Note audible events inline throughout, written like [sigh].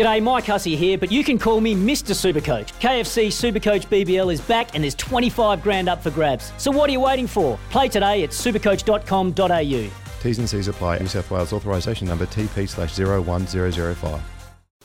G'day, Mike Hussey here, but you can call me Mr. Supercoach. KFC Supercoach BBL is back and there's 25 grand up for grabs. So what are you waiting for? Play today at supercoach.com.au. T's and C's apply. New South Wales authorisation number TP slash 01005.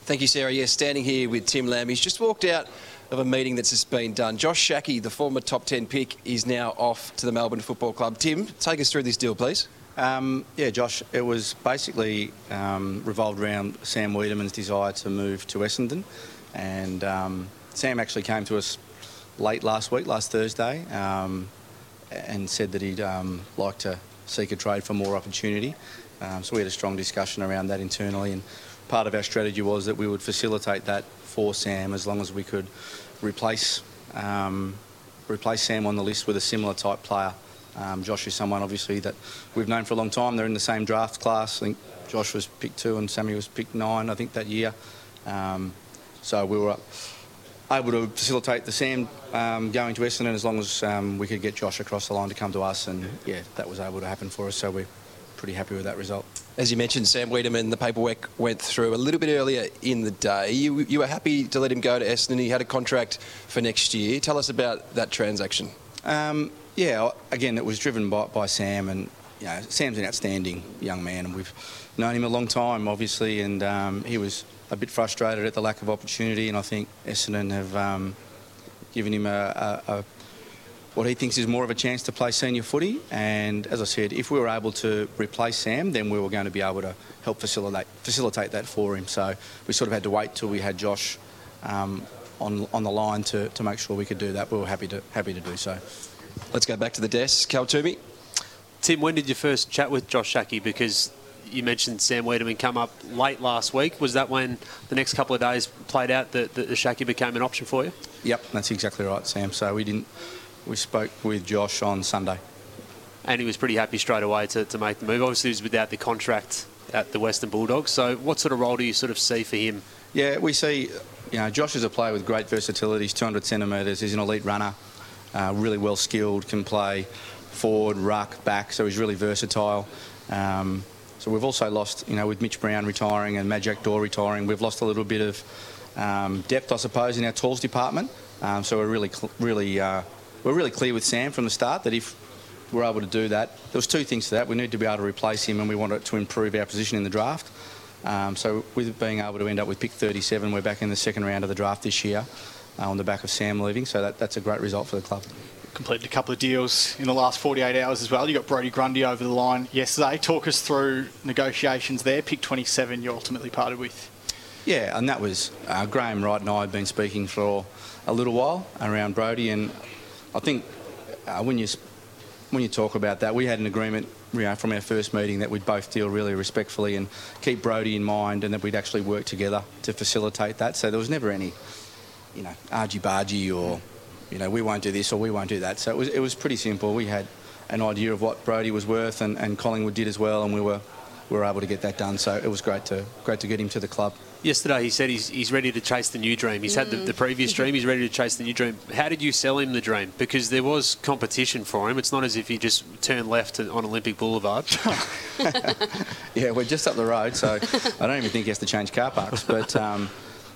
Thank you, Sarah. Yes, standing here with Tim Lamb. He's just walked out of a meeting that's just been done. Josh Schache, the former top 10 pick, is now off to the Melbourne Football Club. Tim, take us through this deal, please. Um, yeah, Josh, it was basically um, revolved around Sam Weideman's desire to move to Essendon. And um, Sam actually came to us late last week, last Thursday, um, and said that he'd um, like to seek a trade for more opportunity. Um, so we had a strong discussion around that internally. And part of our strategy was that we would facilitate that for Sam as long as we could replace, replace Sam on the list with a similar type player. Um, Josh is someone obviously that we've known for a long time. They're in the same draft class. I think Josh was picked two and Sammy was picked nine, I think, that year. Um, so we were able to facilitate the Sam um, going to Essendon as long as um, we could get Josh across the line to come to us. And yeah, that was able to happen for us. So we're pretty happy with that result. As you mentioned, Sam Weideman, the paperwork went through a little bit earlier in the day. You, you were happy to let him go to Essendon. He had a contract for next year. Tell us about that transaction. Um, yeah, again, it was driven by, by Sam, and you know, Sam's an outstanding young man, and we've known him a long time, obviously, and um, he was a bit frustrated at the lack of opportunity, and I think Essendon have um, given him a, a, a, what he thinks is more of a chance to play senior footy. And as I said, if we were able to replace Sam, then we were going to be able to help facilitate facilitate that for him. So we sort of had to wait till we had Josh um, on on the line to, to make sure we could do that. We were happy to happy to do so. Let's go back to the desk. Cal Twomey. Tim, when did you first chat with Josh Schache? Because you mentioned Sam Weideman come up late last week. Was that when the next couple of days played out that, that the Schache became an option for you? Yep, that's exactly right, Sam. So we didn't. We spoke with Josh on Sunday. And he was pretty happy straight away to, to make the move. Obviously, he was without the contract at the Western Bulldogs. So, what sort of role do you sort of see for him? Yeah, we see. You know, Josh is a player with great versatility. He's 200 centimetres. He's an elite runner uh, really well skilled, can play forward, ruck, back, so he's really versatile. Um, so we've also lost, you know, with Mitch Brown retiring and Majak Daw retiring, we've lost a little bit of um, depth, I suppose, in our talls department. Um, so we're really, really, uh, we're really clear with Sam from the start that if we're able to do that, there was two things to that. We need to be able to replace him, and we wanted to improve our position in the draft. Um, so with being able to end up with pick 37, we're back in the second round of the draft this year uh, on the back of Sam leaving. So that, that's a great result for the club. Completed a couple of deals in the last 48 hours as well. You got Brodie Grundy over the line yesterday. Talk us through negotiations there. Pick 27, you ultimately parted with. Yeah, and that was uh, Graham Wright and I had been speaking for a little while around Brodie, and I think uh, when you when you talk about that, we had an agreement you know, from our first meeting that we'd both deal really respectfully and keep Brodie in mind, and that we'd actually work together to facilitate that. So there was never any you know, argy bargy or, you know, we won't do this or we won't do that. So it was, it was pretty simple. We had an idea of what Brodie was worth and, and Collingwood did as well, and we were, we were able to get that done. So it was great to, great to get him to the club. Yesterday, he said he's, he's ready to chase the new dream. He's mm. had the, the, previous dream, he's ready to chase the new dream. How did you sell him the dream? Because there was competition for him. It's not as if he just turned left on Olympic Boulevard. [laughs] yeah, we're just up the road, so I don't even think he has to change car parks. But um,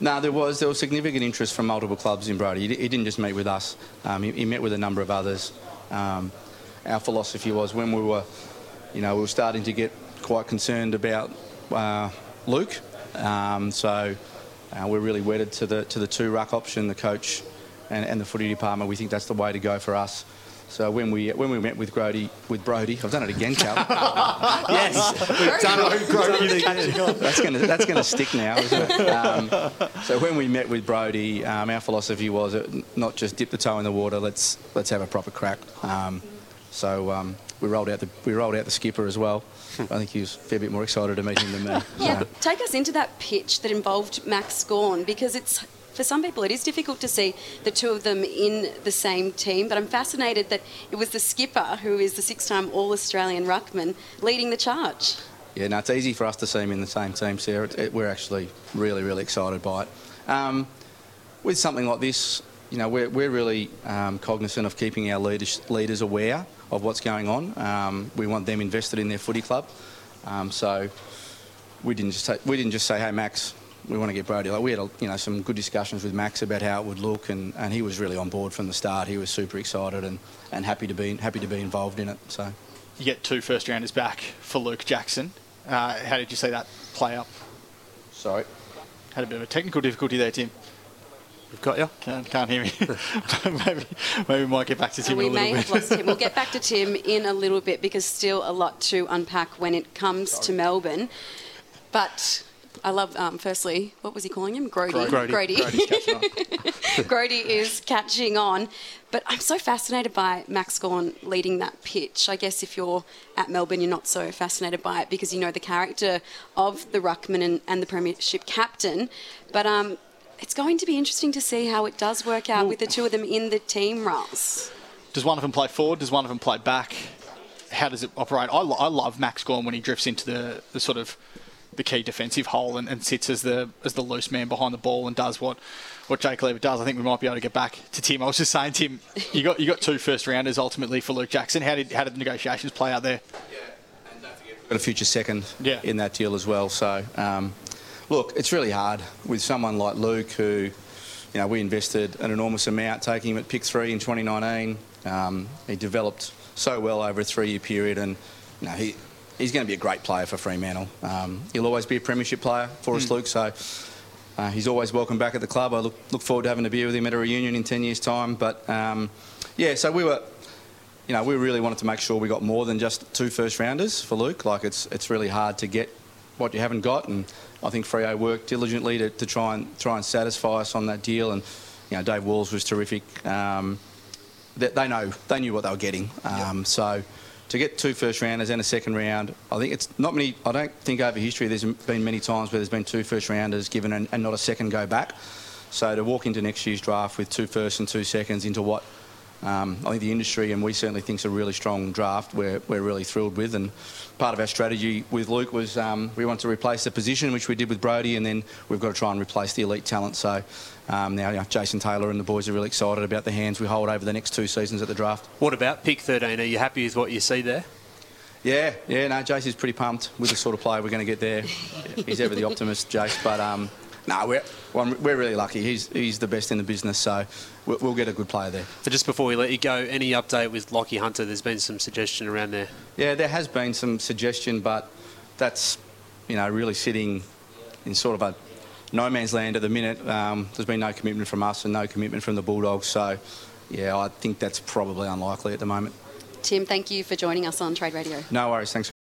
no, there was there was significant interest from multiple clubs in Brodie. He, he didn't just meet with us; um, he, he, met with a number of others. Um, our philosophy was when we were, you know, we were starting to get quite concerned about uh, Luke. Um, so uh, we're really wedded to the to the two ruck option, the coach, and, and the footy department. We think that's the way to go for us. So when we when we met with Brody with Brodie, I've done it again, Cal. [laughs] yes, we've done it. Brodie That's going to that's going to stick now, isn't it? [laughs] Um, so when we met with Brody, um, our philosophy was uh, not just dip the toe in the water. Let's let's have a proper crack. Um, so um, we rolled out the we rolled out the skipper as well. I think he was a fair bit more excited to meet him than me. Yeah, so. take us into that pitch that involved Max Gawn because it's for some people it is difficult to see the two of them in the same team. But I'm fascinated that it was the skipper, who is the six-time All-Australian ruckman, leading the charge. Yeah, no, it's easy for us to see him in the same team, Sarah. It, it, we're actually really, really excited by it. Um, with something like this, you know, we're, we're really um, cognizant of keeping our leaders, leaders aware of what's going on. Um, we want them invested in their footy club. Um, so we didn't just say, we didn't just say, hey Max, we want to get Brody. Like we had, a, you know, some good discussions with Max about how it would look, and, and he was really on board from the start. He was super excited and, and happy to be happy to be involved in it. So You get two first rounders back for Luke Jackson. Uh, how did you see that play up? sorry. Had a bit of a technical difficulty there, Tim. We've got you. Can't, can't hear me. [laughs] [laughs] maybe, maybe we might get back to Tim And we in a little may bit. have lost Tim. We'll get back to [laughs] Tim in a little bit because still a lot to unpack when it comes to Melbourne. But I love, um, firstly, what was he calling him? Grody. Grody. Grody. Brody's. [laughs] [laughs] Grody is catching on. But I'm so fascinated by Max Gawn leading that pitch. I guess if you're at Melbourne, you're not so fascinated by it because you know the character of the Ruckman and, and the Premiership captain. But um, it's going to be interesting to see how it does work out with the two of them in the team roles. Does one of them play forward? Does one of them play back? How does it operate? I, lo- I love Max Gawn when he drifts into the, the sort of the key defensive hole and, and sits as the as the loose man behind the ball and does what what Jake Lever does. I think we might be able to get back to Tim. I was just saying, Tim, you got you got two first rounders ultimately for Luke Jackson. How did how did the negotiations play out there? got a future second Yeah. in that deal as well. So, um, look, it's really hard with someone like Luke, who, you know, we invested an enormous amount taking him at pick three in 2019. Um, he developed so well over a three-year period, and you know, he he's going to be a great player for Fremantle. Um, he'll always be a premiership player for us, Luke. So. Uh, he's always welcome back at the club. I look, look forward to having a beer with him at a reunion in 10 years' time. But um, yeah, so we were, you know, we really wanted to make sure we got more than just two first rounders for Luke. Like it's it's really hard to get what you haven't got, and I think Freo worked diligently to, to try and try and satisfy us on that deal. And you know, Dave Walls was terrific. Um, they, they know they knew what they were getting. Um, So to get two first rounders and a second round, I think it's not many. I don't think over history there's been many times where there's been two first rounders given and, and not a second go back. So to walk into next year's draft with two firsts and two seconds into what um, I think the industry and we certainly think is a really strong draft. We're, we're really thrilled with, and part of our strategy with Luke was um, we want to replace the position, which we did with Brodie, and then we've got to try and replace the elite talent. So um, now you know, Jason Taylor and the boys are really excited about the hands we hold over the next two seasons at the draft. What about pick 13? Are you happy with what you see there? Yeah, yeah, no, Jace is pretty pumped with the sort of player we're going to get there. He's ever the optimist, Jace, but um, no, we're well, we're really lucky. He's he's the best in the business, so we'll, we'll get a good player there. So just before we let you go, any update with Lachie Hunter? There's been some suggestion around there. Yeah, there has been some suggestion, but that's you know really sitting in sort of a no man's land at the minute. Um, there's been no commitment from us and no commitment from the Bulldogs, so yeah, I think that's probably unlikely at the moment. Tim, thank you for joining us on Trade Radio. No worries, thanks.